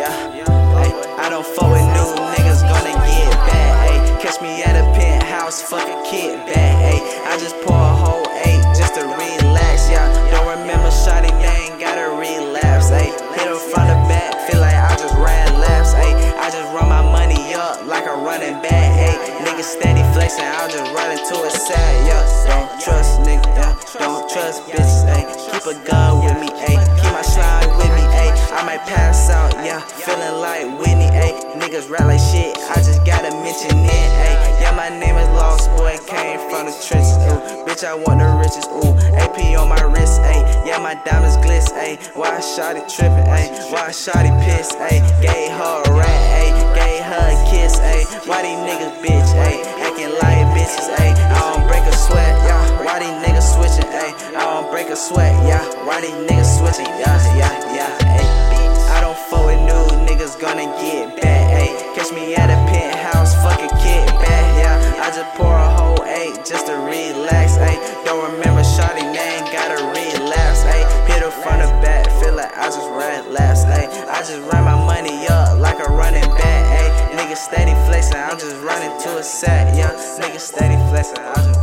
yeah. Ay, I don't fuck with new niggas, gonna get bad. Ay, catch me at a penthouse, fuck a kid bad. Ay, I just pour a whole eight just to relax, yeah. Don't remember shotty gang, gotta relapse. Ay, hit her from the back, feel like I just ran laps. Ay, I just run my money up like a running back. Ay, niggas steady flexing, I'll just run into a sad, yeah. Don't trust niggas, yeah. Don't trust bitches, ay. Keep a gun with me, ay. Feeling like Whitney, ay. Niggas rap like shit, I just gotta mention it, ay. Yeah, my name is Lost Boi, came from the trenches, ooh. Bitch, I want the riches, ooh. AP on my wrist, ay. Yeah, my diamonds gliss, ay. Why it trippin', ay. Why I shot it pissed, ay. Gave her rat, ay. Gave her kiss, ay. Why these niggas bitch, ay. Acting like bitches, ay. I don't break a sweat, yeah. Why these niggas switching, ay. I don't break a sweat, yeah. Why these niggas switching, yeah, yeah, yeah, ay. Catch me at a penthouse, fuck a kid bad, yeah. I just pour a whole eight just to relax, ay. Don't remember shawty name, gotta relapse, ay. Hit her from the back, feel like I just ran laps, ay. I just ran my money up like a running back, ay. Niggas steady flexing, I'm just running to a sack, yeah. Niggas steady flexing, I'm just